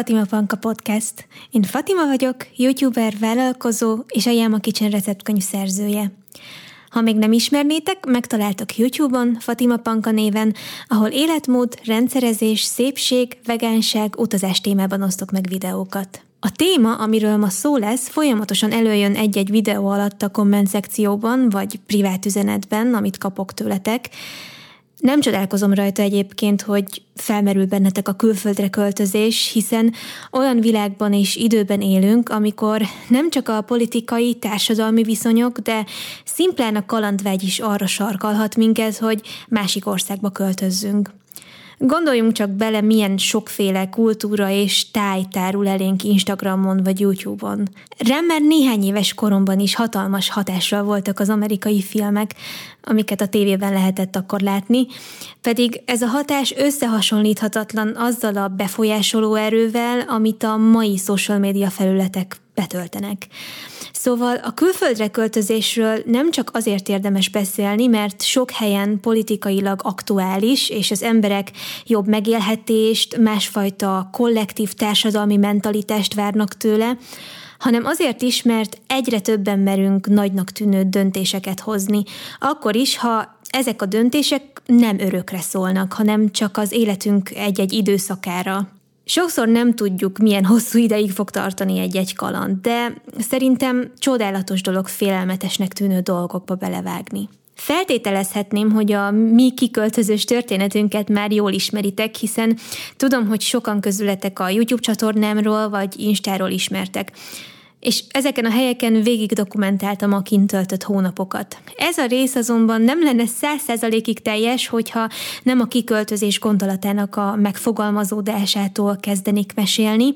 Fatima Panka Podcast. Én Fatima vagyok, youtuber, vállalkozó és a Yama Kitchen receptkönyv szerzője. Ha még nem ismernétek, megtaláltok YouTube-on Fatima Panka néven, ahol életmód, rendszerezés, szépség, vegánság, utazás témában osztok meg videókat. A téma, amiről ma szó lesz, folyamatosan előjön egy-egy videó alatt a komment szekcióban, vagy privát üzenetben, amit kapok tőletek, nem csodálkozom rajta egyébként, hogy felmerül bennetek a külföldre költözés, hiszen olyan világban és időben élünk, amikor nem csak a politikai, társadalmi viszonyok, de szimplán a kalandvágy is arra sarkalhat minket, hogy másik országba költözzünk. Gondoljunk csak bele, milyen sokféle kultúra és táj tárul elénk Instagramon vagy YouTube-on. Rám néhány éves koromban is hatalmas hatással voltak az amerikai filmek, amiket a tévében lehetett akkor látni, pedig ez a hatás összehasonlíthatatlan azzal a befolyásoló erővel, amit a mai social media felületek betöltenek. Szóval a külföldre költözésről nem csak azért érdemes beszélni, mert sok helyen politikailag aktuális, és az emberek jobb megélhetést, másfajta kollektív társadalmi mentalitást várnak tőle, hanem azért is, mert egyre többen merünk nagynak tűnő döntéseket hozni, akkor is, ha ezek a döntések nem örökre szólnak, hanem csak az életünk egy-egy időszakára. Sokszor nem tudjuk, milyen hosszú ideig fog tartani egy-egy kaland, de szerintem csodálatos dolog félelmetesnek tűnő dolgokba belevágni. Feltételezhetném, hogy a mi kiköltözős történetünket már jól ismeritek, hiszen tudom, hogy sokan közületek a YouTube csatornámról vagy Instáról ismertek és ezeken a helyeken végig dokumentáltam a kint töltött hónapokat. Ez a rész azonban nem lenne száz teljes, hogyha nem a kiköltözés gondolatának a megfogalmazódásától kezdenék mesélni,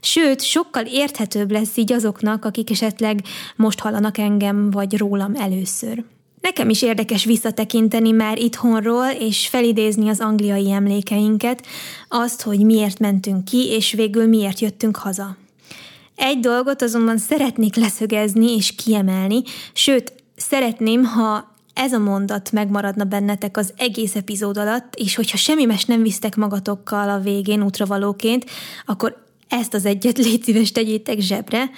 Sőt, sokkal érthetőbb lesz így azoknak, akik esetleg most hallanak engem vagy rólam először. Nekem is érdekes visszatekinteni már itthonról, és felidézni az angliai emlékeinket, azt, hogy miért mentünk ki, és végül miért jöttünk haza. Egy dolgot azonban szeretnék leszögezni és kiemelni, sőt, szeretném, ha ez a mondat megmaradna bennetek az egész epizód alatt, és hogyha semmi más nem visztek magatokkal a végén útravalóként, akkor ezt az egyet légy szíves tegyétek zsebre.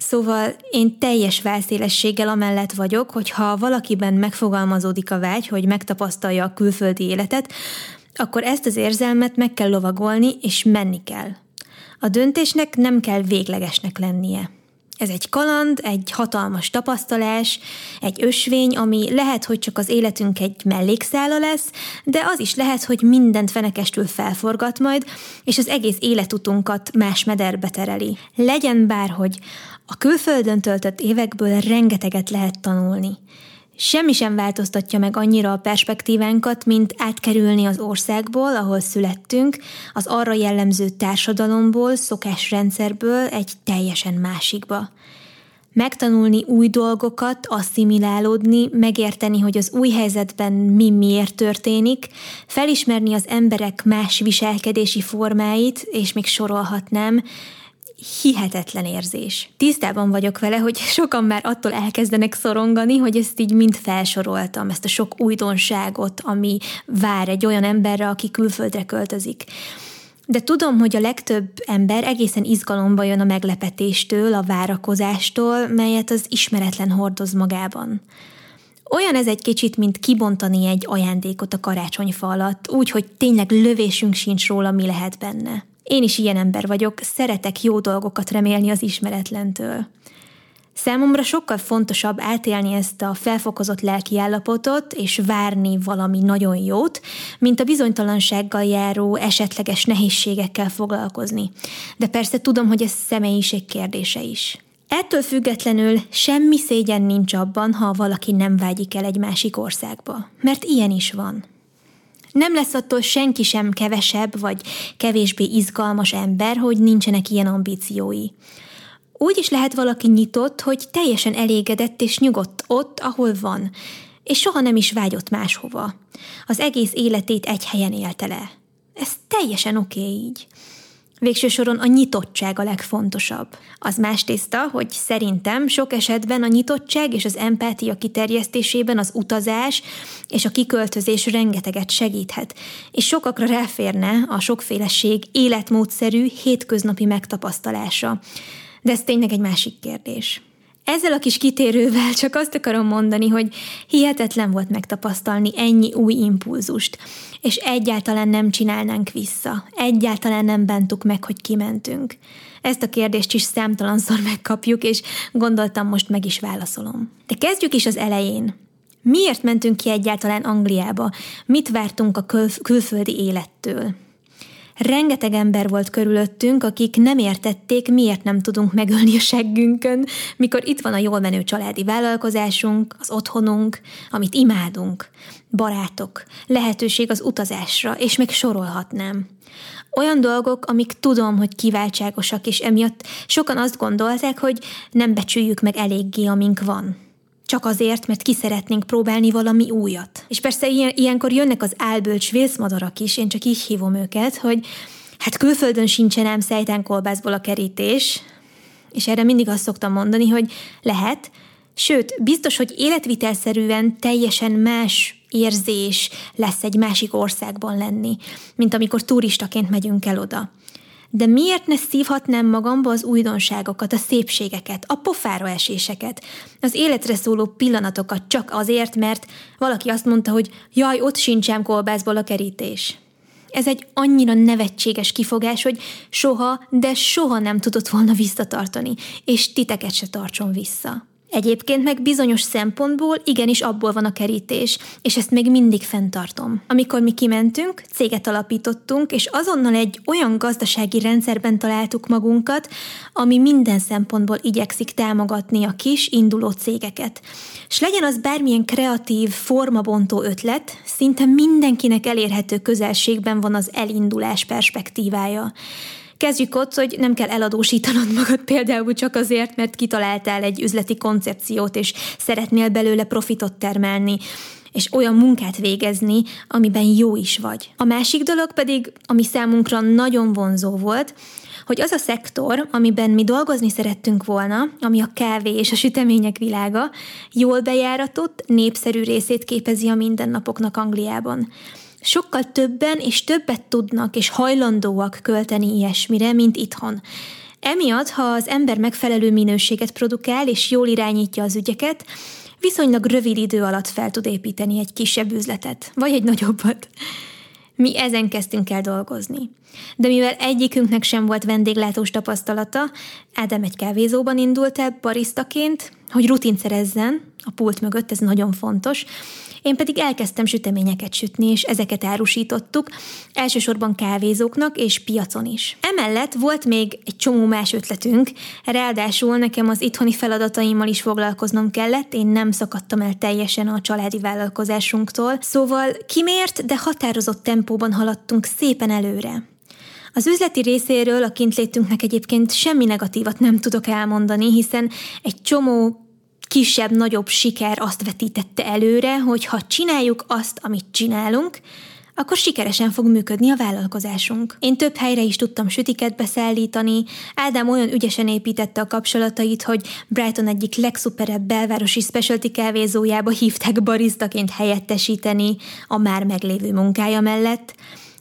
Szóval én teljes válszélességgel amellett vagyok, hogyha valakiben megfogalmazódik a vágy, hogy megtapasztalja a külföldi életet, akkor ezt az érzelmet meg kell lovagolni, és menni kell. A döntésnek nem kell véglegesnek lennie. Ez egy kaland, egy hatalmas tapasztalás, egy ösvény, ami lehet, hogy csak az életünk egy mellékszála lesz, de az is lehet, hogy mindent fenekestül felforgat majd, és az egész életutunkat más mederbe tereli. Legyen bárhogy, a külföldön töltött évekből rengeteget lehet tanulni. Semmi sem változtatja meg annyira a perspektívánkat, mint átkerülni az országból, ahol születtünk, az arra jellemző társadalomból, szokásrendszerből egy teljesen másikba. Megtanulni új dolgokat, asszimilálódni, megérteni, hogy az új helyzetben mi miért történik, felismerni az emberek más viselkedési formáit, és még sorolhatnám, hihetetlen érzés. Tisztában vagyok vele, hogy sokan már attól elkezdenek szorongani, hogy ezt így mind felsoroltam, ezt a sok újdonságot, ami vár egy olyan emberre, aki külföldre költözik. De tudom, hogy a legtöbb ember egészen izgalomba jön a meglepetéstől, a várakozástól, melyet az ismeretlen hordoz magában. Olyan ez egy kicsit, mint kibontani egy ajándékot a karácsonyfa alatt, úgy, hogy tényleg lövésünk sincs róla, mi lehet benne. Én is ilyen ember vagyok, szeretek jó dolgokat remélni az ismeretlentől. Számomra sokkal fontosabb átélni ezt a felfokozott lelki állapotot, és várni valami nagyon jót, mint a bizonytalansággal járó esetleges nehézségekkel foglalkozni. De persze tudom, hogy ez személyiség kérdése is. Ettől függetlenül semmi szégyen nincs abban, ha valaki nem vágyik el egy másik országba, mert ilyen is van. Nem lesz attól senki sem kevesebb vagy kevésbé izgalmas ember, hogy nincsenek ilyen ambíciói. Úgy is lehet valaki nyitott, hogy teljesen elégedett és nyugodt ott, ahol van, és soha nem is vágyott máshova. Az egész életét egy helyen élte le. Ez teljesen oké okay így. Végső soron a nyitottság a legfontosabb. Az más tészta, hogy szerintem sok esetben a nyitottság és az empátia kiterjesztésében az utazás és a kiköltözés rengeteget segíthet, és sokakra ráférne a sokféleség életmódszerű, hétköznapi megtapasztalása. De ez tényleg egy másik kérdés. Ezzel a kis kitérővel csak azt akarom mondani, hogy hihetetlen volt megtapasztalni ennyi új impulzust, és egyáltalán nem csinálnánk vissza, egyáltalán nem bántuk meg, hogy kimentünk. Ezt a kérdést is számtalanszor megkapjuk, és gondoltam, most meg is válaszolom. De kezdjük is az elején. Miért mentünk ki egyáltalán Angliába? Mit vártunk a kül- külföldi élettől? Rengeteg ember volt körülöttünk, akik nem értették, miért nem tudunk megölni a seggünkön, mikor itt van a jól menő családi vállalkozásunk, az otthonunk, amit imádunk, barátok, lehetőség az utazásra, és még sorolhatnám. Olyan dolgok, amik tudom, hogy kiváltságosak, és emiatt sokan azt gondolták, hogy nem becsüljük meg eléggé, amink van csak azért, mert ki szeretnénk próbálni valami újat. És persze ilyen, ilyenkor jönnek az álbölcs vészmadarak is, én csak így hívom őket, hogy hát külföldön sincsen ám szejtán kolbászból a kerítés, és erre mindig azt szoktam mondani, hogy lehet, sőt, biztos, hogy életvitelszerűen teljesen más érzés lesz egy másik országban lenni, mint amikor turistaként megyünk el oda. De miért ne szívhatnám magamba az újdonságokat, a szépségeket, a pofára eséseket, az életre szóló pillanatokat csak azért, mert valaki azt mondta, hogy jaj, ott sincsen kolbászból a kerítés. Ez egy annyira nevetséges kifogás, hogy soha, de soha nem tudott volna visszatartani, és titeket se tartson vissza. Egyébként meg bizonyos szempontból igenis abból van a kerítés, és ezt még mindig fenntartom. Amikor mi kimentünk, céget alapítottunk, és azonnal egy olyan gazdasági rendszerben találtuk magunkat, ami minden szempontból igyekszik támogatni a kis, induló cégeket. És legyen az bármilyen kreatív, formabontó ötlet, szinte mindenkinek elérhető közelségben van az elindulás perspektívája. Kezdjük ott, hogy nem kell eladósítanod magad például csak azért, mert kitaláltál egy üzleti koncepciót, és szeretnél belőle profitot termelni és olyan munkát végezni, amiben jó is vagy. A másik dolog pedig, ami számunkra nagyon vonzó volt, hogy az a szektor, amiben mi dolgozni szerettünk volna, ami a kávé és a sütemények világa, jól bejáratott, népszerű részét képezi a mindennapoknak Angliában. Sokkal többen és többet tudnak és hajlandóak költeni ilyesmire, mint itthon. Emiatt, ha az ember megfelelő minőséget produkál és jól irányítja az ügyeket, viszonylag rövid idő alatt fel tud építeni egy kisebb üzletet, vagy egy nagyobbat. Mi ezen kezdtünk el dolgozni. De mivel egyikünknek sem volt vendéglátós tapasztalata, Ádám egy kávézóban indult el barisztaként, hogy rutint szerezzen, a pult mögött, ez nagyon fontos, én pedig elkezdtem süteményeket sütni, és ezeket árusítottuk, elsősorban kávézóknak és piacon is. Emellett volt még egy csomó más ötletünk, ráadásul nekem az itthoni feladataimmal is foglalkoznom kellett, én nem szakadtam el teljesen a családi vállalkozásunktól, szóval kimért, de határozott tempóban haladtunk szépen előre. Az üzleti részéről a kintlétünknek egyébként semmi negatívat nem tudok elmondani, hiszen egy csomó kisebb-nagyobb siker azt vetítette előre, hogy ha csináljuk azt, amit csinálunk, akkor sikeresen fog működni a vállalkozásunk. Én több helyre is tudtam sütiket beszállítani, Ádám olyan ügyesen építette a kapcsolatait, hogy Brighton egyik legszuperebb belvárosi specialty kávézójába hívták barisztaként helyettesíteni a már meglévő munkája mellett,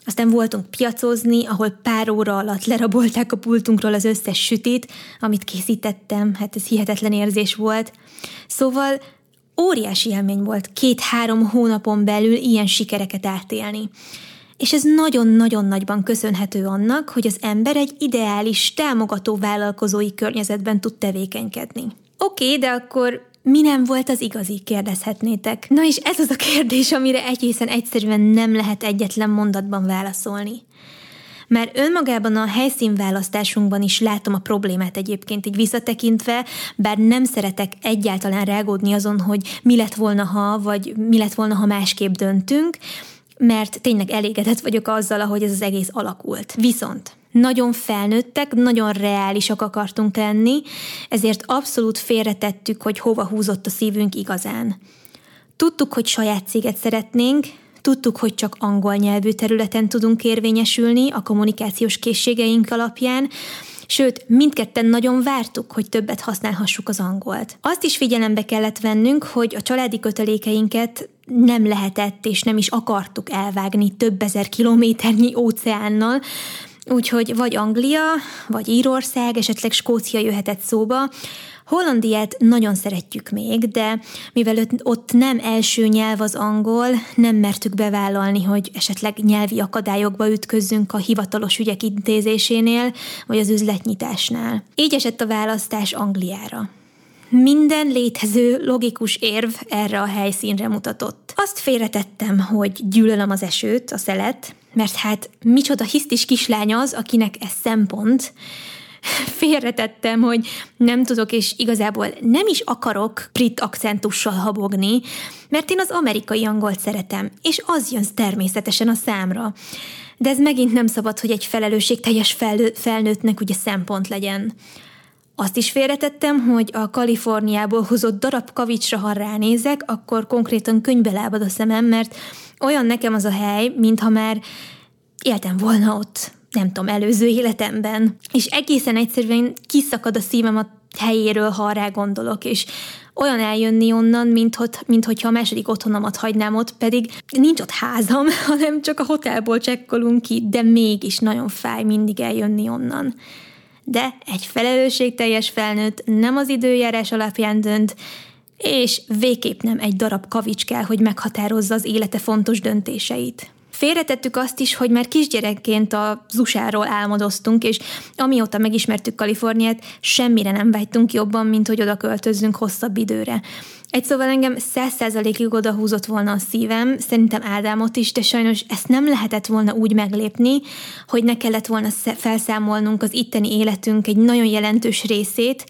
aztán voltunk piacozni, ahol pár óra alatt lerabolták a pultunkról az összes sütit, amit készítettem, hát ez hihetetlen érzés volt. Szóval óriási élmény volt két-három hónapon belül ilyen sikereket átélni. És ez nagyon-nagyon nagyban köszönhető annak, hogy az ember egy ideális, támogató vállalkozói környezetben tud tevékenykedni. Oké, okay, de akkor mi nem volt az igazi, kérdezhetnétek. Na és ez az a kérdés, amire egészen egyszerűen nem lehet egyetlen mondatban válaszolni. Mert önmagában a helyszínválasztásunkban is látom a problémát egyébként így visszatekintve, bár nem szeretek egyáltalán rágódni azon, hogy mi lett volna, ha, vagy mi lett volna, ha másképp döntünk, mert tényleg elégedett vagyok azzal, ahogy ez az egész alakult. Viszont nagyon felnőttek, nagyon reálisak akartunk lenni, ezért abszolút félretettük, hogy hova húzott a szívünk igazán. Tudtuk, hogy saját céget szeretnénk, Tudtuk, hogy csak angol nyelvű területen tudunk érvényesülni a kommunikációs készségeink alapján, Sőt, mindketten nagyon vártuk, hogy többet használhassuk az angolt. Azt is figyelembe kellett vennünk, hogy a családi kötelékeinket nem lehetett és nem is akartuk elvágni több ezer kilométernyi óceánnal, Úgyhogy vagy Anglia, vagy Írország, esetleg Skócia jöhetett szóba. Hollandiát nagyon szeretjük még, de mivel ott nem első nyelv az angol, nem mertük bevállalni, hogy esetleg nyelvi akadályokba ütközzünk a hivatalos ügyek intézésénél, vagy az üzletnyitásnál. Így esett a választás Angliára. Minden létező logikus érv erre a helyszínre mutatott. Azt félretettem, hogy gyűlölöm az esőt, a szelet, mert hát micsoda hisztis kislány az, akinek ez szempont. Félretettem, hogy nem tudok, és igazából nem is akarok brit akcentussal habogni, mert én az amerikai angolt szeretem, és az jön természetesen a számra. De ez megint nem szabad, hogy egy felelősségteljes felnőttnek ugye szempont legyen. Azt is félretettem, hogy a Kaliforniából hozott darab kavicsra, ha ránézek, akkor konkrétan könyvbe lábad a szemem, mert olyan nekem az a hely, mintha már éltem volna ott, nem tudom, előző életemben. És egészen egyszerűen kiszakad a szívem a helyéről, ha rá gondolok, és olyan eljönni onnan, mint, hogy, mint hogyha a második otthonomat hagynám ott, pedig nincs ott házam, hanem csak a hotelból csekkolunk ki, de mégis nagyon fáj mindig eljönni onnan de egy felelősségteljes felnőtt nem az időjárás alapján dönt, és végképp nem egy darab kavics kell, hogy meghatározza az élete fontos döntéseit. Félretettük azt is, hogy már kisgyerekként a zusáról álmodoztunk, és amióta megismertük Kaliforniát, semmire nem vágytunk jobban, mint hogy oda költözzünk hosszabb időre. Egy szóval engem száz százalékig odahúzott volna a szívem, szerintem Ádámot is, de sajnos ezt nem lehetett volna úgy meglépni, hogy ne kellett volna felszámolnunk az itteni életünk egy nagyon jelentős részét,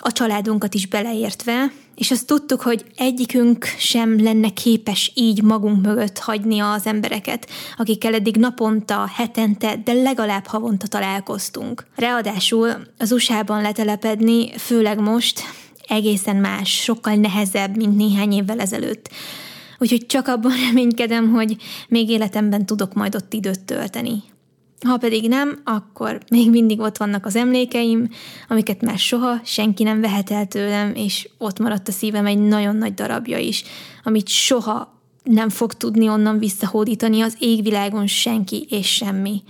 a családunkat is beleértve, és azt tudtuk, hogy egyikünk sem lenne képes így magunk mögött hagyni az embereket, akikkel eddig naponta, hetente, de legalább havonta találkoztunk. Ráadásul az USA-ban letelepedni, főleg most, egészen más, sokkal nehezebb, mint néhány évvel ezelőtt. Úgyhogy csak abban reménykedem, hogy még életemben tudok majd ott időt tölteni. Ha pedig nem, akkor még mindig ott vannak az emlékeim, amiket már soha senki nem vehet el tőlem, és ott maradt a szívem egy nagyon nagy darabja is, amit soha nem fog tudni onnan visszahódítani az égvilágon senki és semmi.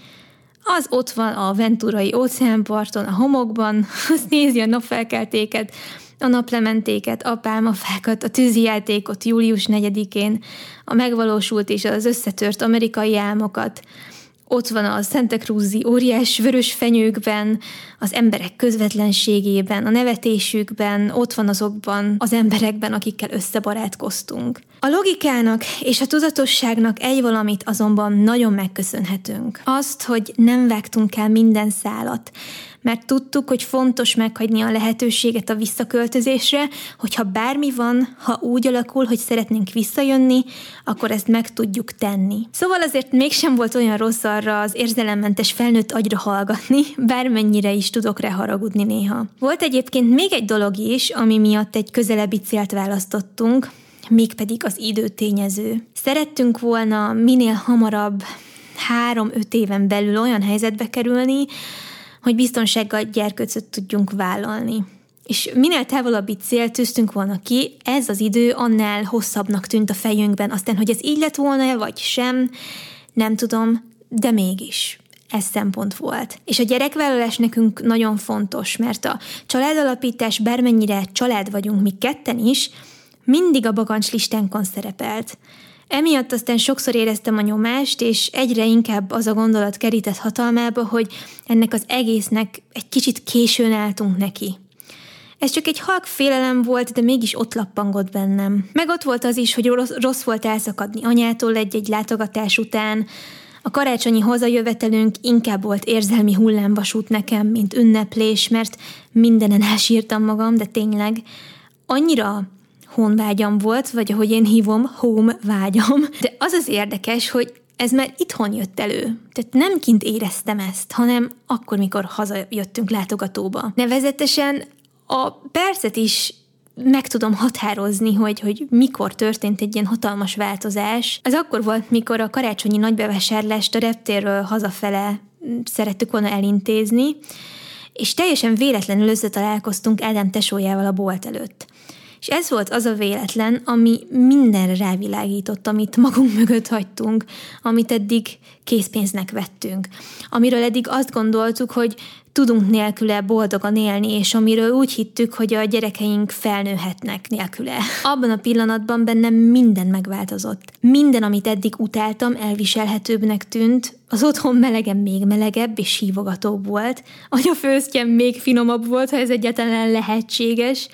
Az ott van a venturai óceánparton, a homokban, az nézi a napfelkeltéket, a naplementéket, a pálmafákat, a tűzijátékot július 4-én, a megvalósult és az összetört amerikai álmokat, ott van a Santa Cruzi óriás vörös fenyőkben, az emberek közvetlenségében, a nevetésükben, ott van azokban az emberekben, akikkel összebarátkoztunk. A logikának és a tudatosságnak egy valamit azonban nagyon megköszönhetünk. Azt, hogy nem vágtunk el minden szálat, mert tudtuk, hogy fontos meghagyni a lehetőséget a visszaköltözésre, hogyha bármi van, ha úgy alakul, hogy szeretnénk visszajönni, akkor ezt meg tudjuk tenni. Szóval azért mégsem volt olyan rossz arra az érzelemmentes felnőtt agyra hallgatni, bármennyire is tudok rá haragudni néha. Volt egyébként még egy dolog is, ami miatt egy közelebbi célt választottunk, mégpedig az időtényező. Szerettünk volna minél hamarabb három-öt éven belül olyan helyzetbe kerülni, hogy biztonsággal gyerkőcöt tudjunk vállalni. És minél távolabbi cél tűztünk volna ki, ez az idő annál hosszabbnak tűnt a fejünkben. Aztán, hogy ez így lett volna, vagy sem, nem tudom, de mégis ez szempont volt. És a gyerekvállalás nekünk nagyon fontos, mert a családalapítás, bármennyire család vagyunk mi ketten is, mindig a bakancs listánkon szerepelt. Emiatt aztán sokszor éreztem a nyomást, és egyre inkább az a gondolat kerített hatalmába, hogy ennek az egésznek egy kicsit későn álltunk neki. Ez csak egy halk félelem volt, de mégis ott lappangott bennem. Meg ott volt az is, hogy rossz, rossz volt elszakadni anyától egy-egy látogatás után, a karácsonyi hazajövetelünk inkább volt érzelmi hullámvasút nekem, mint ünneplés, mert mindenen elsírtam magam, de tényleg annyira honvágyam volt, vagy ahogy én hívom, home vágyam. De az az érdekes, hogy ez már itthon jött elő. Tehát nem kint éreztem ezt, hanem akkor, mikor hazajöttünk látogatóba. Nevezetesen a percet is meg tudom határozni, hogy, hogy mikor történt egy ilyen hatalmas változás. Ez akkor volt, mikor a karácsonyi nagybevásárlást a reptérről hazafele szerettük volna elintézni, és teljesen véletlenül összetalálkoztunk Ádám tesójával a bolt előtt. És ez volt az a véletlen, ami mindenre rávilágított, amit magunk mögött hagytunk, amit eddig készpénznek vettünk. Amiről eddig azt gondoltuk, hogy tudunk nélküle boldogan élni, és amiről úgy hittük, hogy a gyerekeink felnőhetnek nélküle. Abban a pillanatban bennem minden megváltozott. Minden, amit eddig utáltam, elviselhetőbbnek tűnt, az otthon melegem még melegebb és hívogatóbb volt, anyafőztjem még finomabb volt, ha ez egyáltalán lehetséges,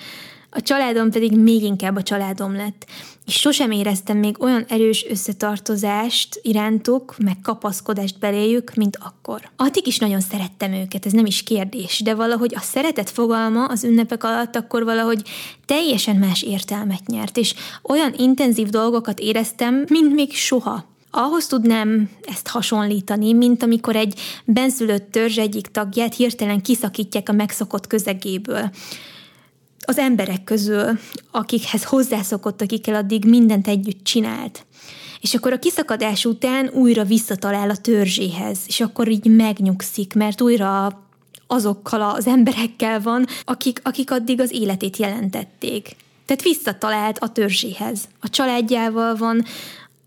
a családom pedig még inkább a családom lett, és sosem éreztem még olyan erős összetartozást irántuk, meg kapaszkodást beléjük, mint akkor. Addig is nagyon szerettem őket, ez nem is kérdés, de valahogy a szeretet fogalma az ünnepek alatt akkor valahogy teljesen más értelmet nyert, és olyan intenzív dolgokat éreztem, mint még soha. Ahhoz tudnám ezt hasonlítani, mint amikor egy benszülött törzs egyik tagját hirtelen kiszakítják a megszokott közegéből az emberek közül, akikhez hozzászokott, akikkel addig mindent együtt csinált. És akkor a kiszakadás után újra visszatalál a törzséhez, és akkor így megnyugszik, mert újra azokkal az emberekkel van, akik, akik addig az életét jelentették. Tehát visszatalált a törzséhez. A családjával van,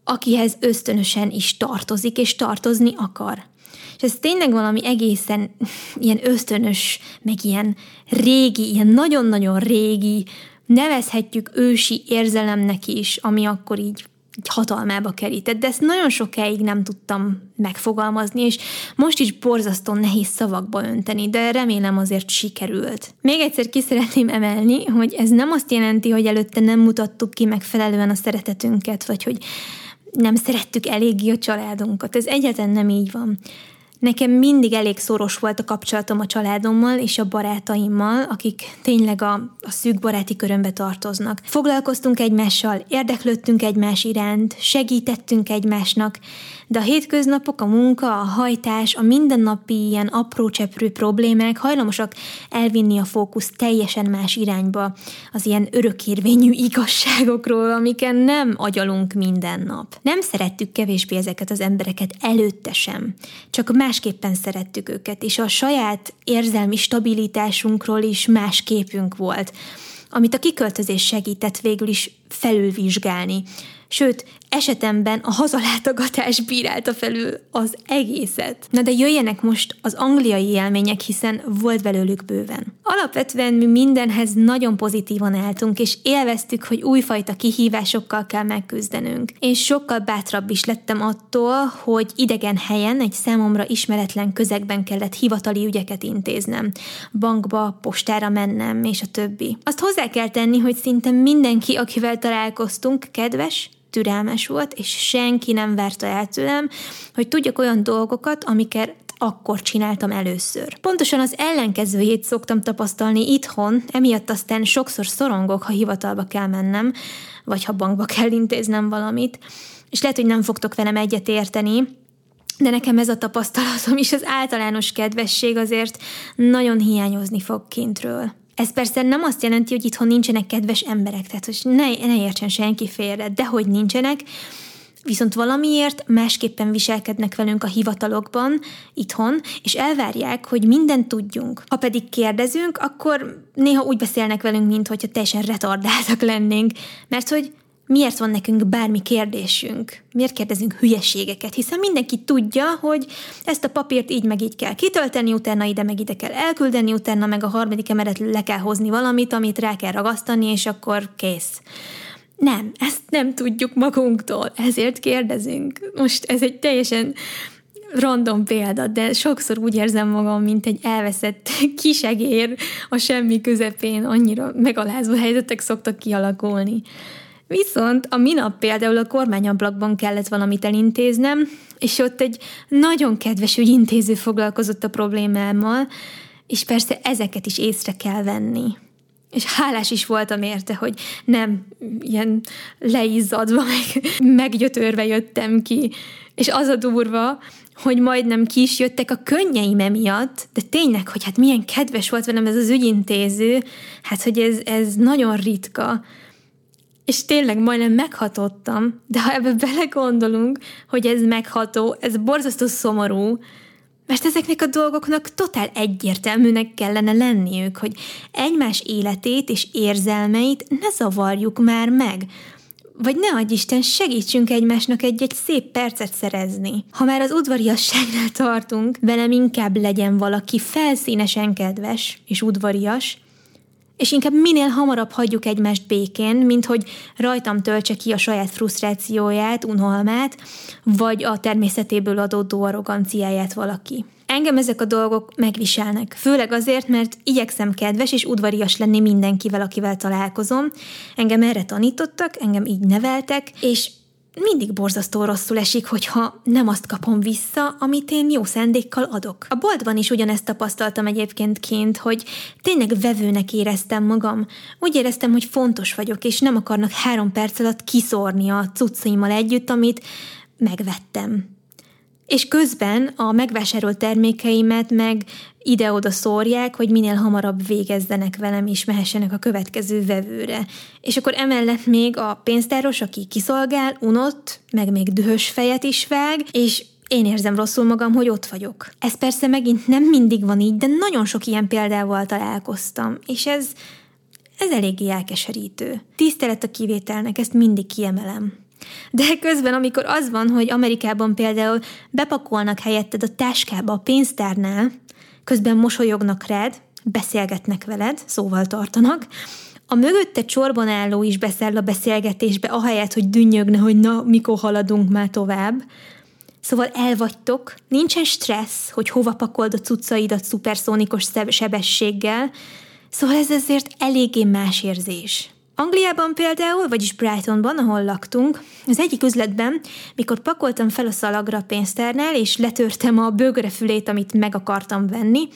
akihez ösztönösen is tartozik, és tartozni akar. És ez tényleg valami egészen ilyen ösztönös, meg ilyen régi, ilyen nagyon-nagyon régi, nevezhetjük ősi érzelemnek is, ami akkor így hatalmába kerített, de ezt nagyon sokáig nem tudtam megfogalmazni, és most is borzasztó nehéz szavakba önteni, de remélem azért sikerült. Még egyszer ki szeretném emelni, hogy ez nem azt jelenti, hogy előtte nem mutattuk ki megfelelően a szeretetünket, vagy hogy nem szerettük eléggé a családunkat. Ez egyáltalán nem így van. Nekem mindig elég szoros volt a kapcsolatom a családommal és a barátaimmal, akik tényleg a, a szűk baráti körömbe tartoznak. Foglalkoztunk egymással, érdeklődtünk egymás iránt, segítettünk egymásnak, de a hétköznapok, a munka, a hajtás, a mindennapi ilyen apró cseprő problémák hajlamosak elvinni a fókusz teljesen más irányba, az ilyen örökérvényű igazságokról, amiken nem agyalunk minden nap. Nem szerettük kevésbé ezeket az embereket előtte sem, csak másképpen szerettük őket, és a saját érzelmi stabilitásunkról is más képünk volt, amit a kiköltözés segített végül is felülvizsgálni. Sőt, esetemben a hazalátogatás bírálta felül az egészet. Na de jöjjenek most az angliai élmények, hiszen volt belőlük bőven. Alapvetően mi mindenhez nagyon pozitívan álltunk, és élveztük, hogy újfajta kihívásokkal kell megküzdenünk. És sokkal bátrabb is lettem attól, hogy idegen helyen, egy számomra ismeretlen közegben kellett hivatali ügyeket intéznem. Bankba, postára mennem, és a többi. Azt hozzá kell tenni, hogy szinte mindenki, akivel találkoztunk, kedves, türelmes volt, és senki nem várta el tőlem, hogy tudjak olyan dolgokat, amiket akkor csináltam először. Pontosan az ellenkezőjét szoktam tapasztalni itthon, emiatt aztán sokszor szorongok, ha hivatalba kell mennem, vagy ha bankba kell intéznem valamit, és lehet, hogy nem fogtok velem egyet érteni, de nekem ez a tapasztalatom is az általános kedvesség azért nagyon hiányozni fog kintről. Ez persze nem azt jelenti, hogy itthon nincsenek kedves emberek, tehát hogy ne, ne értsen senki félre, de hogy nincsenek, viszont valamiért másképpen viselkednek velünk a hivatalokban, itthon, és elvárják, hogy mindent tudjunk. Ha pedig kérdezünk, akkor néha úgy beszélnek velünk, mint hogyha teljesen retardáltak lennénk, mert hogy miért van nekünk bármi kérdésünk, miért kérdezünk hülyeségeket, hiszen mindenki tudja, hogy ezt a papírt így meg így kell kitölteni, utána ide meg ide kell elküldeni, utána meg a harmadik emeletről le kell hozni valamit, amit rá kell ragasztani, és akkor kész. Nem, ezt nem tudjuk magunktól, ezért kérdezünk. Most ez egy teljesen random példa, de sokszor úgy érzem magam, mint egy elveszett kisegér a semmi közepén, annyira megalázó helyzetek szoktak kialakulni. Viszont a minap például a kormányablakban kellett valamit elintéznem, és ott egy nagyon kedves ügyintéző foglalkozott a problémámmal, és persze ezeket is észre kell venni. És hálás is voltam érte, hogy nem ilyen leizzadva, meg meggyötörve jöttem ki, És az a durva, hogy majdnem ki is jöttek a könnyeim emiatt, de tényleg, hogy hát milyen kedves volt velem ez az ügyintéző, hát hogy ez, ez nagyon ritka. És tényleg majdnem meghatottam, de ha ebbe belegondolunk, hogy ez megható, ez borzasztó szomorú, mert ezeknek a dolgoknak totál egyértelműnek kellene lenniük, hogy egymás életét és érzelmeit ne zavarjuk már meg, vagy ne adj Isten, segítsünk egymásnak egy-egy szép percet szerezni. Ha már az udvariasságnál tartunk, velem inkább legyen valaki felszínesen kedves és udvarias, és inkább minél hamarabb hagyjuk egymást békén, mint hogy rajtam töltse ki a saját frusztrációját, unalmát, vagy a természetéből adódó arroganciáját valaki. Engem ezek a dolgok megviselnek, főleg azért, mert igyekszem kedves és udvarias lenni mindenkivel, akivel találkozom. Engem erre tanítottak, engem így neveltek, és mindig borzasztó rosszul esik, hogyha nem azt kapom vissza, amit én jó szándékkal adok. A boltban is ugyanezt tapasztaltam egyébként kint, hogy tényleg vevőnek éreztem magam. Úgy éreztem, hogy fontos vagyok, és nem akarnak három perc alatt kiszórni a cuccaimmal együtt, amit megvettem és közben a megvásárolt termékeimet meg ide-oda szórják, hogy minél hamarabb végezzenek velem, és mehessenek a következő vevőre. És akkor emellett még a pénztáros, aki kiszolgál, unott, meg még dühös fejet is vág, és én érzem rosszul magam, hogy ott vagyok. Ez persze megint nem mindig van így, de nagyon sok ilyen példával találkoztam, és ez, ez eléggé elkeserítő. Tisztelet a kivételnek, ezt mindig kiemelem. De közben, amikor az van, hogy Amerikában például bepakolnak helyetted a táskába a pénztárnál, közben mosolyognak rád, beszélgetnek veled, szóval tartanak, a mögötte csorban álló is beszáll a beszélgetésbe, ahelyett, hogy dünnyögne, hogy na, mikor haladunk már tovább. Szóval elvagytok, nincsen stressz, hogy hova pakold a cuccaidat szuperszónikus sebességgel, szóval ez ezért eléggé más érzés. Angliában például, vagyis Brightonban, ahol laktunk, az egyik üzletben, mikor pakoltam fel a szalagra a pénztárnál, és letörtem a bögrefülét, amit meg akartam venni,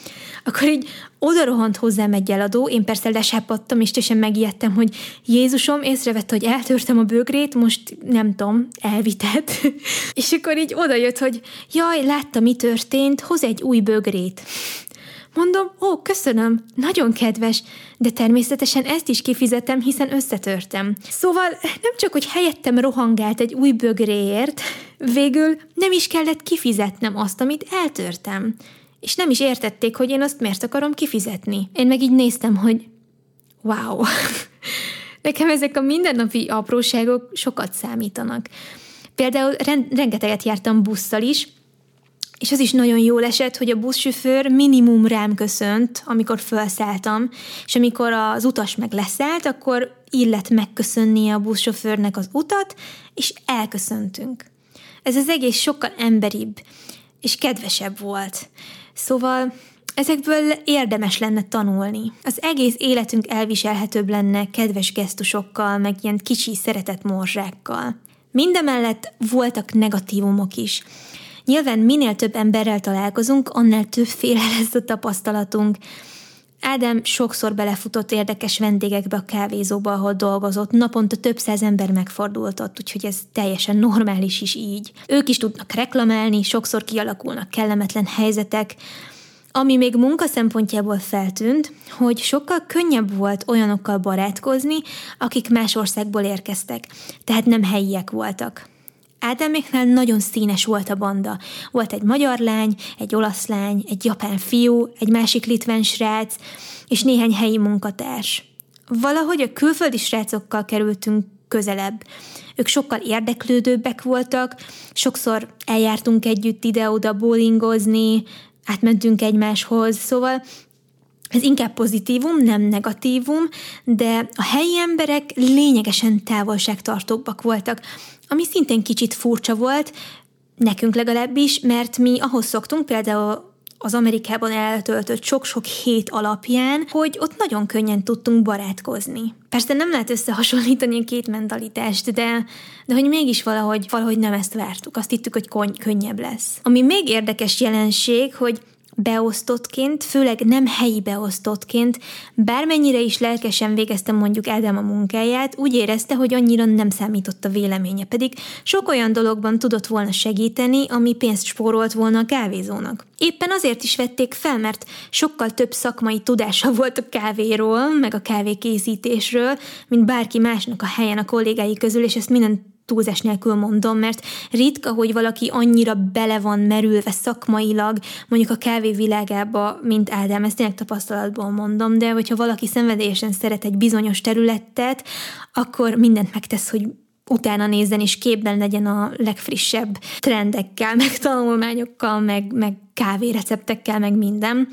akkor így oda rohant hozzám egy eladó, én persze lesápadtam, és teljesen megijedtem, hogy Jézusom észrevette, hogy eltörtem a bögrét, most nem tudom, elvitett. és akkor így odajött, hogy jaj, látta, mi történt, hoz egy új bögrét. Mondom, ó, köszönöm, nagyon kedves, de természetesen ezt is kifizetem, hiszen összetörtem. Szóval nem csak, hogy helyettem rohangált egy új bögréért, végül nem is kellett kifizetnem azt, amit eltörtem. És nem is értették, hogy én azt miért akarom kifizetni. Én meg így néztem, hogy wow, nekem ezek a mindennapi apróságok sokat számítanak. Például rengeteget jártam busszal is, és az is nagyon jól esett, hogy a buszsofőr minimum rám köszönt, amikor felszálltam, és amikor az utas meg leszállt, akkor illet megköszönnie a buszsofőrnek az utat, és elköszöntünk. Ez az egész sokkal emberibb és kedvesebb volt. Szóval ezekből érdemes lenne tanulni. Az egész életünk elviselhetőbb lenne kedves gesztusokkal, meg ilyen kicsi szeretett morzsákkal. Mindemellett voltak negatívumok is. Nyilván minél több emberrel találkozunk, annál többféle lesz a tapasztalatunk. Ádám sokszor belefutott érdekes vendégekbe a kávézóba, ahol dolgozott. Naponta több száz ember megfordult ott, úgyhogy ez teljesen normális is így. Ők is tudnak reklamálni, sokszor kialakulnak kellemetlen helyzetek, ami még munka szempontjából feltűnt, hogy sokkal könnyebb volt olyanokkal barátkozni, akik más országból érkeztek, tehát nem helyiek voltak. Ádáméknál nagyon színes volt a banda. Volt egy magyar lány, egy olasz lány, egy japán fiú, egy másik litván srác, és néhány helyi munkatárs. Valahogy a külföldi srácokkal kerültünk közelebb. Ők sokkal érdeklődőbbek voltak, sokszor eljártunk együtt ide-oda bowlingozni, átmentünk egymáshoz, szóval ez inkább pozitívum, nem negatívum, de a helyi emberek lényegesen távolságtartóbbak voltak ami szintén kicsit furcsa volt, nekünk legalábbis, mert mi ahhoz szoktunk például az Amerikában eltöltött sok-sok hét alapján, hogy ott nagyon könnyen tudtunk barátkozni. Persze nem lehet összehasonlítani a két mentalitást, de, de hogy mégis valahogy, valahogy nem ezt vártuk. Azt hittük, hogy kony, könnyebb lesz. Ami még érdekes jelenség, hogy beosztottként, főleg nem helyi beosztottként, bármennyire is lelkesen végeztem mondjuk Ádám a munkáját, úgy érezte, hogy annyira nem számított a véleménye, pedig sok olyan dologban tudott volna segíteni, ami pénzt spórolt volna a kávézónak. Éppen azért is vették fel, mert sokkal több szakmai tudása volt a kávéról, meg a kávékészítésről, mint bárki másnak a helyen a kollégái közül, és ezt minden túlzás nélkül mondom, mert ritka, hogy valaki annyira bele van merülve szakmailag, mondjuk a kávé világába, mint Ádám, ezt tényleg tapasztalatból mondom, de hogyha valaki szenvedélyesen szeret egy bizonyos területet, akkor mindent megtesz, hogy utána nézzen, és képben legyen a legfrissebb trendekkel, meg tanulmányokkal, meg, meg kávéreceptekkel, meg minden.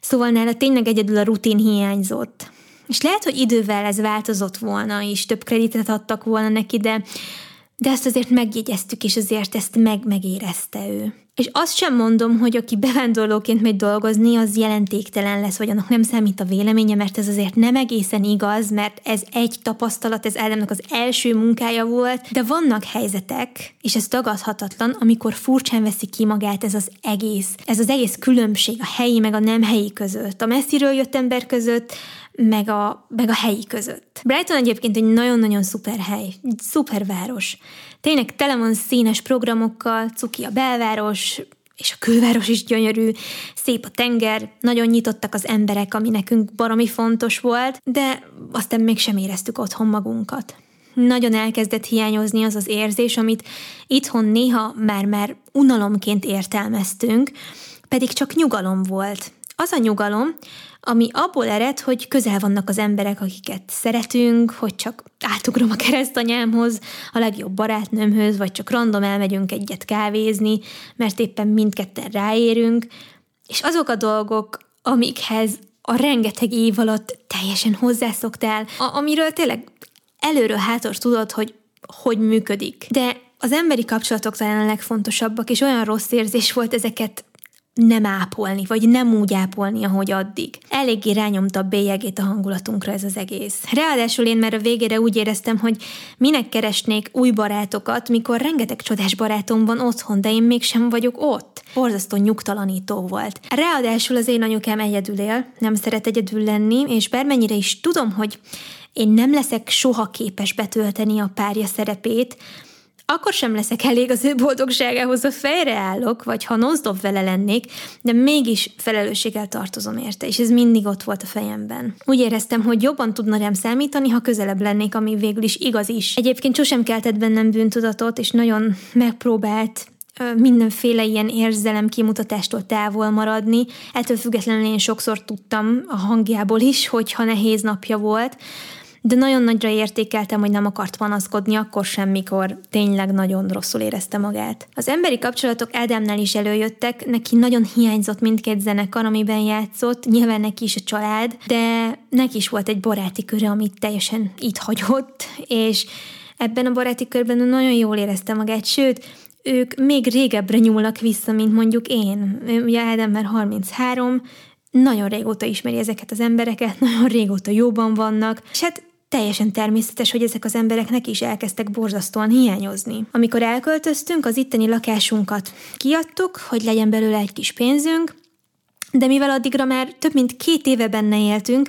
Szóval nála tényleg egyedül a rutin hiányzott. És lehet, hogy idővel ez változott volna, és több kreditet adtak volna neki, de, de ezt azért megjegyeztük, és azért ezt meg-megérezte ő. És azt sem mondom, hogy aki bevándorlóként megy dolgozni, az jelentéktelen lesz, vagy annak nem számít a véleménye, mert ez azért nem egészen igaz, mert ez egy tapasztalat, ez Ádámnak az első munkája volt, de vannak helyzetek, és ez tagadhatatlan, amikor furcsán veszi ki magát ez az egész, ez az egész különbség a helyi meg a nem helyi között, a messziről jött ember között, meg a, meg a helyi között. Brighton egyébként egy nagyon-nagyon szuper hely, egy szuper város. Tényleg tele van színes programokkal, cuki a belváros, és a külváros is gyönyörű, szép a tenger, nagyon nyitottak az emberek, ami nekünk baromi fontos volt, de aztán mégsem éreztük otthon magunkat. Nagyon elkezdett hiányozni az az érzés, amit itthon néha már-már unalomként értelmeztünk, pedig csak nyugalom volt. Az a nyugalom, ami abból ered, hogy közel vannak az emberek, akiket szeretünk, hogy csak átugrom a keresztanyámhoz, a legjobb barátnőmhöz, vagy csak random elmegyünk egyet kávézni, mert éppen mindketten ráérünk, és azok a dolgok, amikhez a rengeteg év alatt teljesen hozzászoktál, a- amiről tényleg előről hátor tudod, hogy hogy működik. De az emberi kapcsolatok talán a legfontosabbak, és olyan rossz érzés volt ezeket nem ápolni, vagy nem úgy ápolni, ahogy addig. Eléggé rányomta a bélyegét a hangulatunkra ez az egész. Ráadásul én már a végére úgy éreztem, hogy minek keresnék új barátokat, mikor rengeteg csodás barátom van otthon, de én mégsem vagyok ott. Borzasztó nyugtalanító volt. Ráadásul az én anyukám egyedül él, nem szeret egyedül lenni, és bármennyire is tudom, hogy én nem leszek soha képes betölteni a párja szerepét, akkor sem leszek elég az ő boldogságához, a fejre állok, vagy ha nozdov vele lennék, de mégis felelősséggel tartozom érte, és ez mindig ott volt a fejemben. Úgy éreztem, hogy jobban tudna rám számítani, ha közelebb lennék, ami végül is igaz is. Egyébként sosem keltett bennem bűntudatot, és nagyon megpróbált mindenféle ilyen érzelem kimutatástól távol maradni. Ettől függetlenül én sokszor tudtam a hangjából is, hogyha nehéz napja volt, de nagyon nagyra értékeltem, hogy nem akart panaszkodni akkor sem, mikor tényleg nagyon rosszul érezte magát. Az emberi kapcsolatok Ádámnál is előjöttek, neki nagyon hiányzott mindkét zenekar, amiben játszott, nyilván neki is a család, de neki is volt egy baráti köre, amit teljesen itt hagyott, és ebben a baráti körben nagyon jól érezte magát, sőt, ők még régebbre nyúlnak vissza, mint mondjuk én. Ugye Ádám már 33, nagyon régóta ismeri ezeket az embereket, nagyon régóta jóban vannak, és hát teljesen természetes, hogy ezek az embereknek is elkezdtek borzasztóan hiányozni. Amikor elköltöztünk, az itteni lakásunkat kiadtuk, hogy legyen belőle egy kis pénzünk, de mivel addigra már több mint két éve benne éltünk,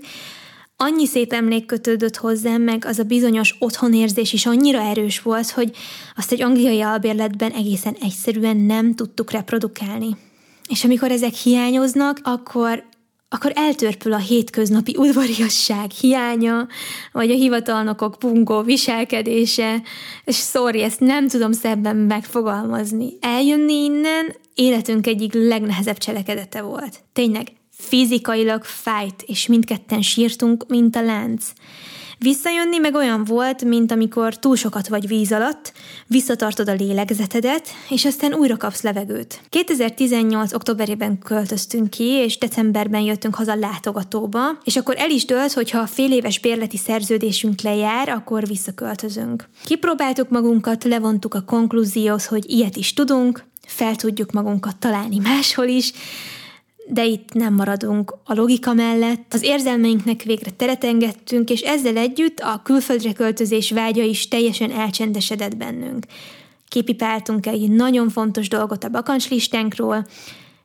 annyi szép emlék kötődött hozzám, meg az a bizonyos otthonérzés is annyira erős volt, hogy azt egy angliai albérletben egészen egyszerűen nem tudtuk reprodukálni. És amikor ezek hiányoznak, akkor akkor eltörpül a hétköznapi udvariasság hiánya, vagy a hivatalnokok pungó viselkedése, és sorry, ezt nem tudom szebben megfogalmazni. Eljönni innen életünk egyik legnehezebb cselekedete volt. Tényleg, fizikailag fájt, és mindketten sírtunk, mint a lánc. Visszajönni meg olyan volt, mint amikor túl sokat vagy víz alatt, visszatartod a lélegzetedet, és aztán újra kapsz levegőt. 2018. októberében költöztünk ki, és decemberben jöttünk haza látogatóba, és akkor el is dölt, hogy ha a fél éves bérleti szerződésünk lejár, akkor visszaköltözünk. Kipróbáltuk magunkat, levontuk a konklúzióhoz, hogy ilyet is tudunk, fel tudjuk magunkat találni máshol is, de itt nem maradunk a logika mellett. Az érzelmeinknek végre teret engedtünk, és ezzel együtt a külföldre költözés vágya is teljesen elcsendesedett bennünk. Képipáltunk egy nagyon fontos dolgot a bakancslistánkról,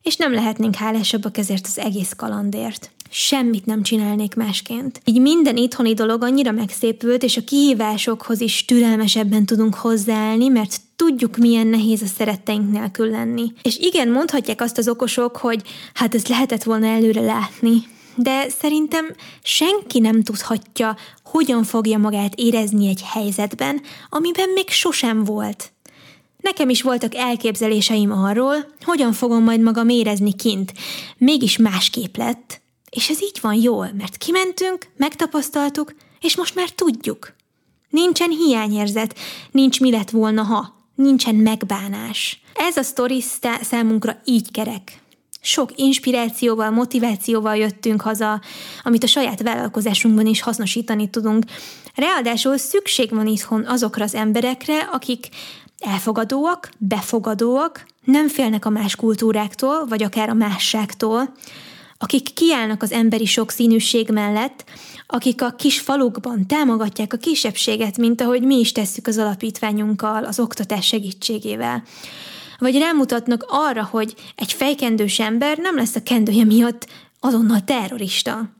és nem lehetnénk hálásabbak ezért az egész kalandért. Semmit nem csinálnék másként. Így minden itthoni dolog annyira megszépült, és a kihívásokhoz is türelmesebben tudunk hozzáállni, mert tudjuk, milyen nehéz a szeretteink nélkül lenni. És igen, mondhatják azt az okosok, hogy hát ez lehetett volna előre látni, de szerintem senki nem tudhatja, hogyan fogja magát érezni egy helyzetben, amiben még sosem volt. Nekem is voltak elképzeléseim arról, hogyan fogom majd magam érezni kint. Mégis másképp lett. És ez így van jól, mert kimentünk, megtapasztaltuk, és most már tudjuk. Nincsen hiányérzet, nincs mi lett volna, ha. Nincsen megbánás. Ez a sztori számunkra így kerek. Sok inspirációval, motivációval jöttünk haza, amit a saját vállalkozásunkban is hasznosítani tudunk. Ráadásul szükség van itthon azokra az emberekre, akik elfogadóak, befogadóak, nem félnek a más kultúráktól, vagy akár a másságtól, akik kiállnak az emberi sokszínűség mellett, akik a kis falukban támogatják a kisebbséget, mint ahogy mi is tesszük az alapítványunkkal, az oktatás segítségével. Vagy rámutatnak arra, hogy egy fejkendős ember nem lesz a kendője miatt azonnal terrorista.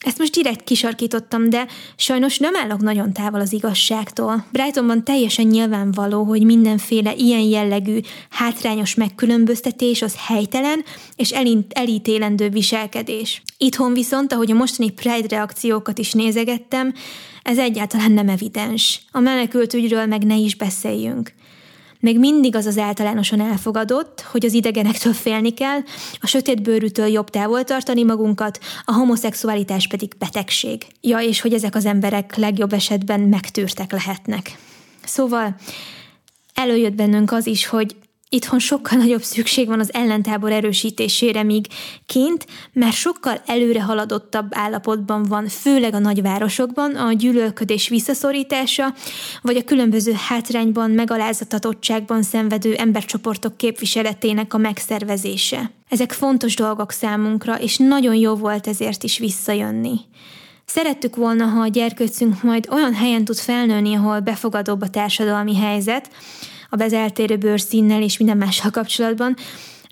Ezt most direkt kisarkítottam, de sajnos nem állok nagyon távol az igazságtól. Brightonban teljesen nyilvánvaló, hogy mindenféle ilyen jellegű hátrányos megkülönböztetés az helytelen és elítélendő viselkedés. Itthon viszont, ahogy a mostani Pride reakciókat is nézegettem, ez egyáltalán nem evidens. A menekült ügyről meg ne is beszéljünk. Még mindig az az általánosan elfogadott, hogy az idegenektől félni kell, a sötétbőrűtől jobb távol tartani magunkat, a homoszexualitás pedig betegség. Ja, és hogy ezek az emberek legjobb esetben megtűrtek lehetnek. Szóval előjött bennünk az is, hogy Itthon sokkal nagyobb szükség van az ellentábor erősítésére, míg kint már sokkal előre haladottabb állapotban van, főleg a nagyvárosokban a gyűlölködés visszaszorítása, vagy a különböző hátrányban, megalázatatottságban szenvedő embercsoportok képviseletének a megszervezése. Ezek fontos dolgok számunkra, és nagyon jó volt ezért is visszajönni. Szerettük volna, ha a gyerkőcünk majd olyan helyen tud felnőni, ahol befogadóbb a társadalmi helyzet, a bezeltérő bőrszínnel és minden mással kapcsolatban,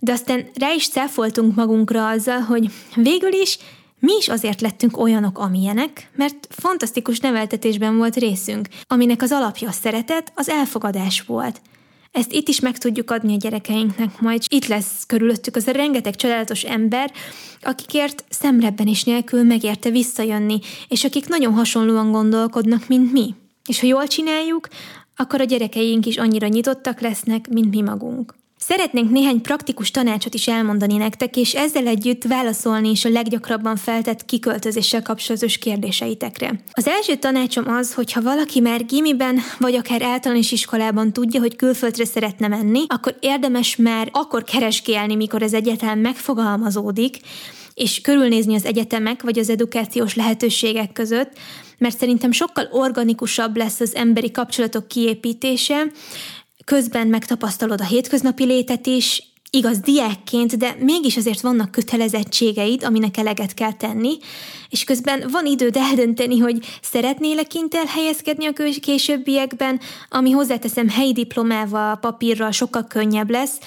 de aztán rá is cáfoltunk magunkra azzal, hogy végül is mi is azért lettünk olyanok, amilyenek, mert fantasztikus neveltetésben volt részünk, aminek az alapja a szeretet, az elfogadás volt. Ezt itt is meg tudjuk adni a gyerekeinknek majd. Itt lesz körülöttük az a rengeteg csodálatos ember, akikért szemrebben is nélkül megérte visszajönni, és akik nagyon hasonlóan gondolkodnak, mint mi. És ha jól csináljuk, akkor a gyerekeink is annyira nyitottak lesznek, mint mi magunk. Szeretnénk néhány praktikus tanácsot is elmondani nektek, és ezzel együtt válaszolni is a leggyakrabban feltett kiköltözéssel kapcsolatos kérdéseitekre. Az első tanácsom az, hogy ha valaki már gimiben, vagy akár általános iskolában tudja, hogy külföldre szeretne menni, akkor érdemes már akkor keresgélni, mikor ez egyáltalán megfogalmazódik, és körülnézni az egyetemek vagy az edukációs lehetőségek között, mert szerintem sokkal organikusabb lesz az emberi kapcsolatok kiépítése, közben megtapasztalod a hétköznapi létet is, igaz diákként, de mégis azért vannak kötelezettségeid, aminek eleget kell tenni, és közben van időd eldönteni, hogy szeretnél-e kint elhelyezkedni a későbbiekben, ami hozzáteszem helyi diplomával, papírral sokkal könnyebb lesz,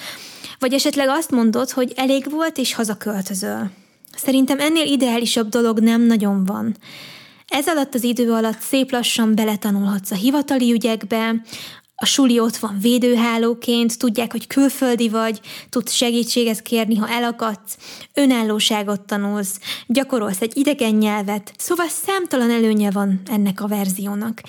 vagy esetleg azt mondod, hogy elég volt és hazaköltözöl. Szerintem ennél ideálisabb dolog nem nagyon van. Ez alatt az idő alatt szép lassan beletanulhatsz a hivatali ügyekbe, a suli ott van védőhálóként, tudják, hogy külföldi vagy, tudsz segítséget kérni, ha elakadsz, önállóságot tanulsz, gyakorolsz egy idegen nyelvet, szóval számtalan előnye van ennek a verziónak.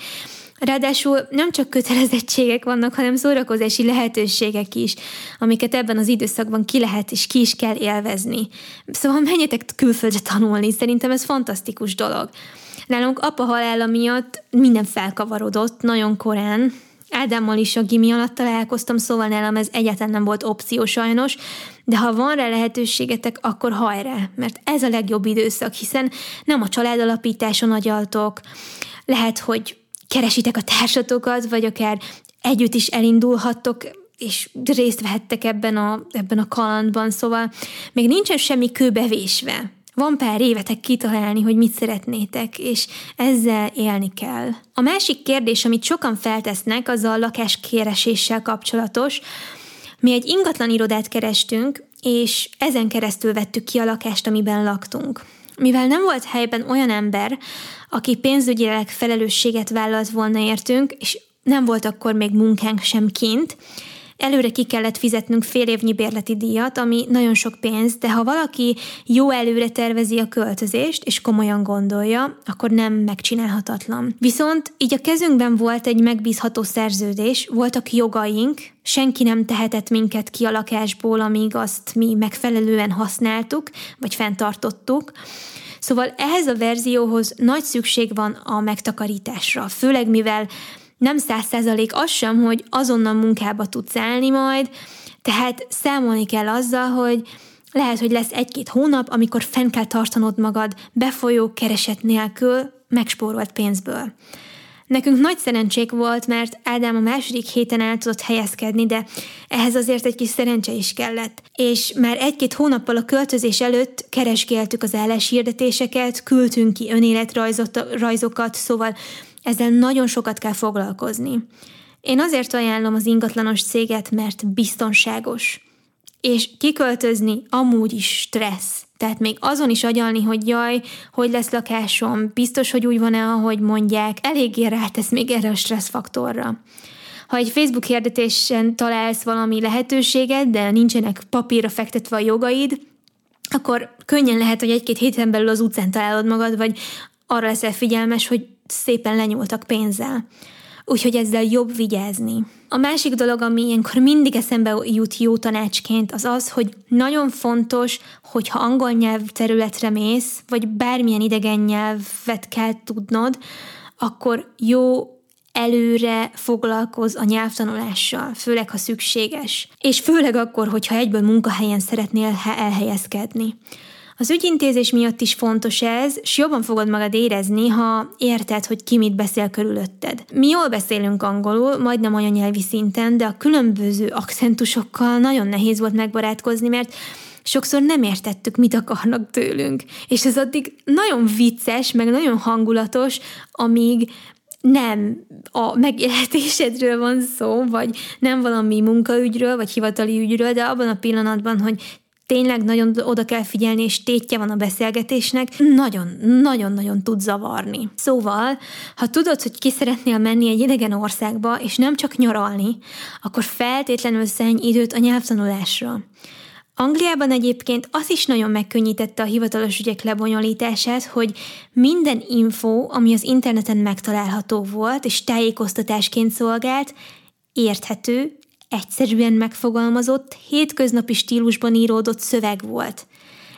Ráadásul nem csak kötelezettségek vannak, hanem szórakozási lehetőségek is, amiket ebben az időszakban ki lehet és ki is kell élvezni. Szóval menjetek külföldre tanulni, szerintem ez fantasztikus dolog. Nálunk apa halála miatt minden felkavarodott nagyon korán, Ádámmal is a gimi alatt találkoztam, szóval nálam ez egyáltalán nem volt opció sajnos, de ha van rá lehetőségetek, akkor hajrá, mert ez a legjobb időszak, hiszen nem a családalapításon agyaltok, lehet, hogy keresitek a társatokat, vagy akár együtt is elindulhattok, és részt vehettek ebben a, ebben a kalandban, szóval még nincsen semmi kőbevésve. Van pár évetek kitalálni, hogy mit szeretnétek, és ezzel élni kell. A másik kérdés, amit sokan feltesznek, az a lakáskéreséssel kapcsolatos. Mi egy ingatlan irodát kerestünk, és ezen keresztül vettük ki a lakást, amiben laktunk. Mivel nem volt helyben olyan ember, aki pénzügyileg felelősséget vállalt volna értünk, és nem volt akkor még munkánk sem kint, Előre ki kellett fizetnünk fél évnyi bérleti díjat, ami nagyon sok pénz, de ha valaki jó előre tervezi a költözést, és komolyan gondolja, akkor nem megcsinálhatatlan. Viszont így a kezünkben volt egy megbízható szerződés, voltak jogaink, senki nem tehetett minket ki a lakásból, amíg azt mi megfelelően használtuk, vagy fenntartottuk, Szóval ehhez a verzióhoz nagy szükség van a megtakarításra, főleg mivel nem száz százalék az sem, hogy azonnal munkába tudsz állni majd, tehát számolni kell azzal, hogy lehet, hogy lesz egy-két hónap, amikor fenn kell tartanod magad befolyó kereset nélkül, megspórolt pénzből. Nekünk nagy szerencsék volt, mert Ádám a második héten el tudott helyezkedni, de ehhez azért egy kis szerencse is kellett. És már egy-két hónappal a költözés előtt keresgéltük az álláshirdetéseket, küldtünk ki önéletrajzokat, szóval ezzel nagyon sokat kell foglalkozni. Én azért ajánlom az ingatlanos céget, mert biztonságos. És kiköltözni amúgy is stressz. Tehát még azon is agyalni, hogy jaj, hogy lesz lakásom, biztos, hogy úgy van-e, ahogy mondják, eléggé rátesz még erre a stressz faktorra. Ha egy Facebook hirdetésen találsz valami lehetőséget, de nincsenek papírra fektetve a jogaid, akkor könnyen lehet, hogy egy-két héten belül az utcán találod magad, vagy arra leszel figyelmes, hogy szépen lenyúltak pénzzel. Úgyhogy ezzel jobb vigyázni. A másik dolog, ami ilyenkor mindig eszembe jut jó tanácsként, az az, hogy nagyon fontos, hogyha angol nyelv területre mész, vagy bármilyen idegen nyelvet kell tudnod, akkor jó előre foglalkoz a nyelvtanulással, főleg ha szükséges. És főleg akkor, hogyha egyből munkahelyen szeretnél elhelyezkedni. Az ügyintézés miatt is fontos ez, és jobban fogod magad érezni, ha érted, hogy ki mit beszél körülötted. Mi jól beszélünk angolul, majdnem anyanyelvi szinten, de a különböző akcentusokkal nagyon nehéz volt megbarátkozni, mert sokszor nem értettük, mit akarnak tőlünk. És ez addig nagyon vicces, meg nagyon hangulatos, amíg nem a megélhetésedről van szó, vagy nem valami munkaügyről, vagy hivatali ügyről, de abban a pillanatban, hogy tényleg nagyon oda kell figyelni, és tétje van a beszélgetésnek, nagyon-nagyon-nagyon tud zavarni. Szóval, ha tudod, hogy ki szeretnél menni egy idegen országba, és nem csak nyaralni, akkor feltétlenül szenny időt a nyelvtanulásra. Angliában egyébként az is nagyon megkönnyítette a hivatalos ügyek lebonyolítását, hogy minden info, ami az interneten megtalálható volt, és tájékoztatásként szolgált, érthető, egyszerűen megfogalmazott, hétköznapi stílusban íródott szöveg volt.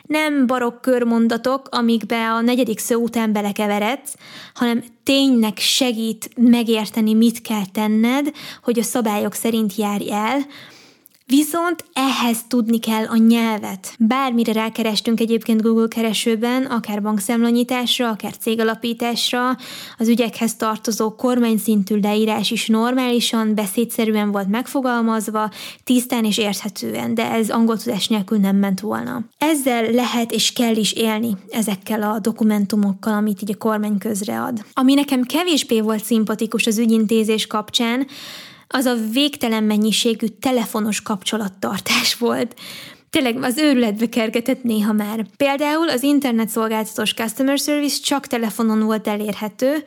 Nem barokk körmondatok, amikbe a negyedik szó után belekeveredsz, hanem tényleg segít megérteni, mit kell tenned, hogy a szabályok szerint járj el, Viszont ehhez tudni kell a nyelvet. Bármire rákerestünk egyébként Google keresőben, akár bankszámlanyításra, akár cégalapításra, az ügyekhez tartozó kormányszintű leírás is normálisan, beszédszerűen volt megfogalmazva, tisztán és érthetően, de ez angol tudás nélkül nem ment volna. Ezzel lehet és kell is élni ezekkel a dokumentumokkal, amit így a kormány közread. Ami nekem kevésbé volt szimpatikus az ügyintézés kapcsán, az a végtelen mennyiségű telefonos kapcsolattartás volt. Tényleg az őrületbe kergetett néha már. Például az internetszolgáltatós customer service csak telefonon volt elérhető,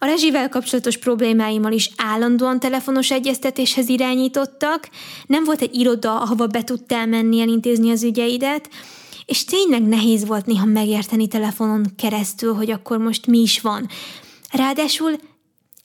a rezsivel kapcsolatos problémáimmal is állandóan telefonos egyeztetéshez irányítottak, nem volt egy iroda, ahova be tudtál menni elintézni az ügyeidet, és tényleg nehéz volt néha megérteni telefonon keresztül, hogy akkor most mi is van. Ráadásul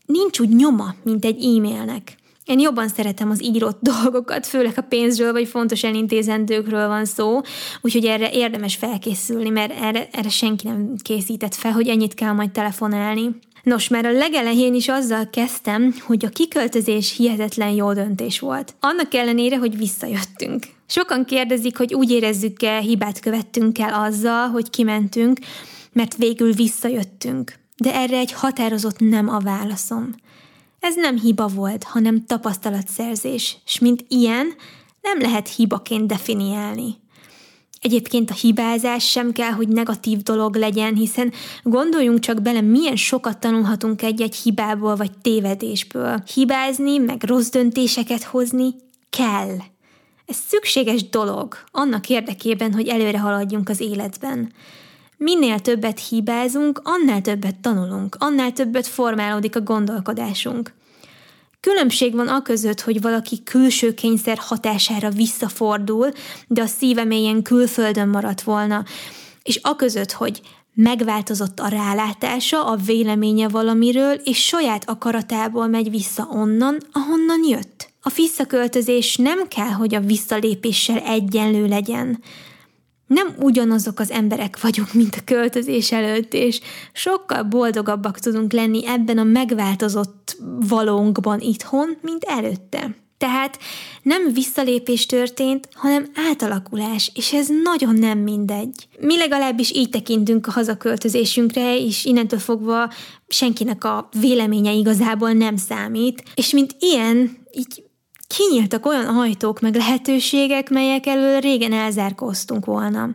nincs úgy nyoma, mint egy e-mailnek. Én jobban szeretem az írott dolgokat, főleg a pénzről vagy fontos elintézendőkről van szó, úgyhogy erre érdemes felkészülni, mert erre, erre senki nem készített fel, hogy ennyit kell majd telefonálni. Nos, már a legelején is azzal kezdtem, hogy a kiköltözés hihetetlen jó döntés volt. Annak ellenére, hogy visszajöttünk. Sokan kérdezik, hogy úgy érezzük-e, hibát követtünk el azzal, hogy kimentünk, mert végül visszajöttünk. De erre egy határozott nem a válaszom. Ez nem hiba volt, hanem tapasztalatszerzés, és mint ilyen nem lehet hibaként definiálni. Egyébként a hibázás sem kell, hogy negatív dolog legyen, hiszen gondoljunk csak bele, milyen sokat tanulhatunk egy-egy hibából vagy tévedésből. Hibázni, meg rossz döntéseket hozni kell. Ez szükséges dolog annak érdekében, hogy előre haladjunk az életben. Minél többet hibázunk, annál többet tanulunk, annál többet formálódik a gondolkodásunk. Különbség van a között, hogy valaki külső kényszer hatására visszafordul, de a szíve mélyen külföldön maradt volna, és a között, hogy megváltozott a rálátása, a véleménye valamiről, és saját akaratából megy vissza onnan, ahonnan jött. A visszaköltözés nem kell, hogy a visszalépéssel egyenlő legyen nem ugyanazok az emberek vagyunk, mint a költözés előtt, és sokkal boldogabbak tudunk lenni ebben a megváltozott valónkban itthon, mint előtte. Tehát nem visszalépés történt, hanem átalakulás, és ez nagyon nem mindegy. Mi legalábbis így tekintünk a hazaköltözésünkre, és innentől fogva senkinek a véleménye igazából nem számít, és mint ilyen, így kinyíltak olyan ajtók meg lehetőségek, melyek elől régen elzárkóztunk volna.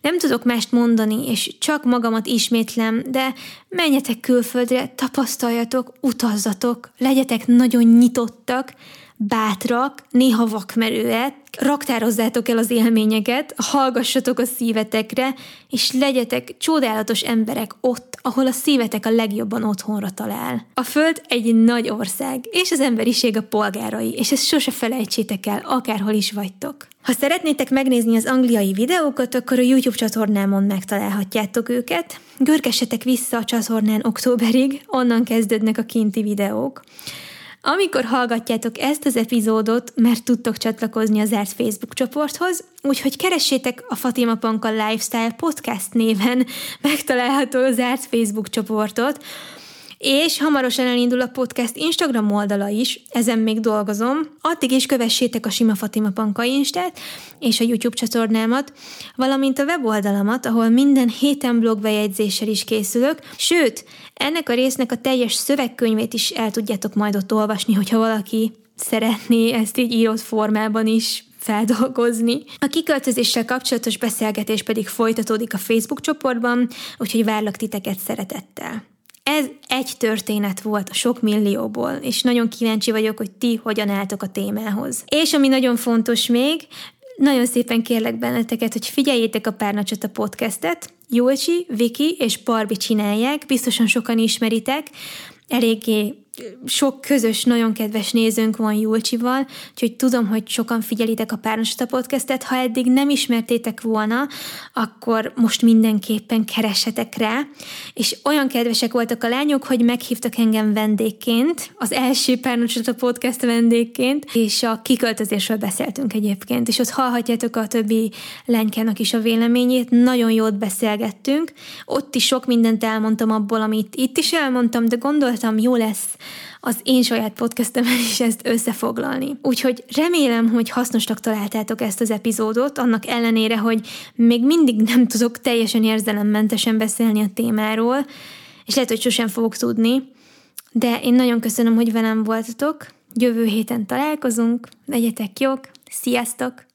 Nem tudok mást mondani, és csak magamat ismétlem, de menjetek külföldre, tapasztaljatok, utazzatok, legyetek nagyon nyitottak, bátrak, néha vakmerőek, raktározzátok el az élményeket, hallgassatok a szívetekre, és legyetek csodálatos emberek ott, ahol a szívetek a legjobban otthonra talál. A Föld egy nagy ország, és az emberiség a polgárai, és ezt sose felejtsétek el, akárhol is vagytok. Ha szeretnétek megnézni az angliai videókat, akkor a YouTube csatornámon megtalálhatjátok őket. Görgessetek vissza a csatornán októberig, onnan kezdődnek a kinti videók. Amikor hallgatjátok ezt az epizódot, mert tudtok csatlakozni az zárt Facebook csoporthoz, úgyhogy keressétek a Fatima Panka Lifestyle Podcast néven. Megtalálható zárt Facebook csoportot, és hamarosan elindul a podcast Instagram oldala is, ezen még dolgozom. Addig is kövessétek a Sima Fatima Panka Instát és a YouTube csatornámat, valamint a weboldalamat, ahol minden héten blogbejegyzéssel is készülök, sőt, ennek a résznek a teljes szövegkönyvét is el tudjátok majd ott olvasni, hogyha valaki szeretné ezt így írott formában is feldolgozni. A kiköltözéssel kapcsolatos beszélgetés pedig folytatódik a Facebook csoportban, úgyhogy várlak titeket szeretettel. Ez egy történet volt a sok millióból, és nagyon kíváncsi vagyok, hogy ti hogyan álltok a témához. És ami nagyon fontos még, nagyon szépen kérlek benneteket, hogy figyeljétek a Párnacsot a podcastet. Jólcsi, Viki és Barbi csinálják, biztosan sokan ismeritek, eléggé sok közös, nagyon kedves nézőnk van Julcsival, úgyhogy tudom, hogy sokan figyelitek a Párnasta podcastet. Ha eddig nem ismertétek volna, akkor most mindenképpen keressetek rá. És olyan kedvesek voltak a lányok, hogy meghívtak engem vendégként, az első Párnasta podcast vendégként, és a kiköltözésről beszéltünk egyébként, és ott hallhatjátok a többi lánykának is a véleményét, nagyon jót beszélgettünk. Ott is sok mindent elmondtam abból, amit itt is elmondtam, de gondoltam, jó lesz az én saját podcastemben is ezt összefoglalni. Úgyhogy remélem, hogy hasznosnak találtátok ezt az epizódot, annak ellenére, hogy még mindig nem tudok teljesen érzelemmentesen beszélni a témáról, és lehet, hogy sosem fogok tudni, de én nagyon köszönöm, hogy velem voltatok. Jövő héten találkozunk, legyetek jók, sziasztok!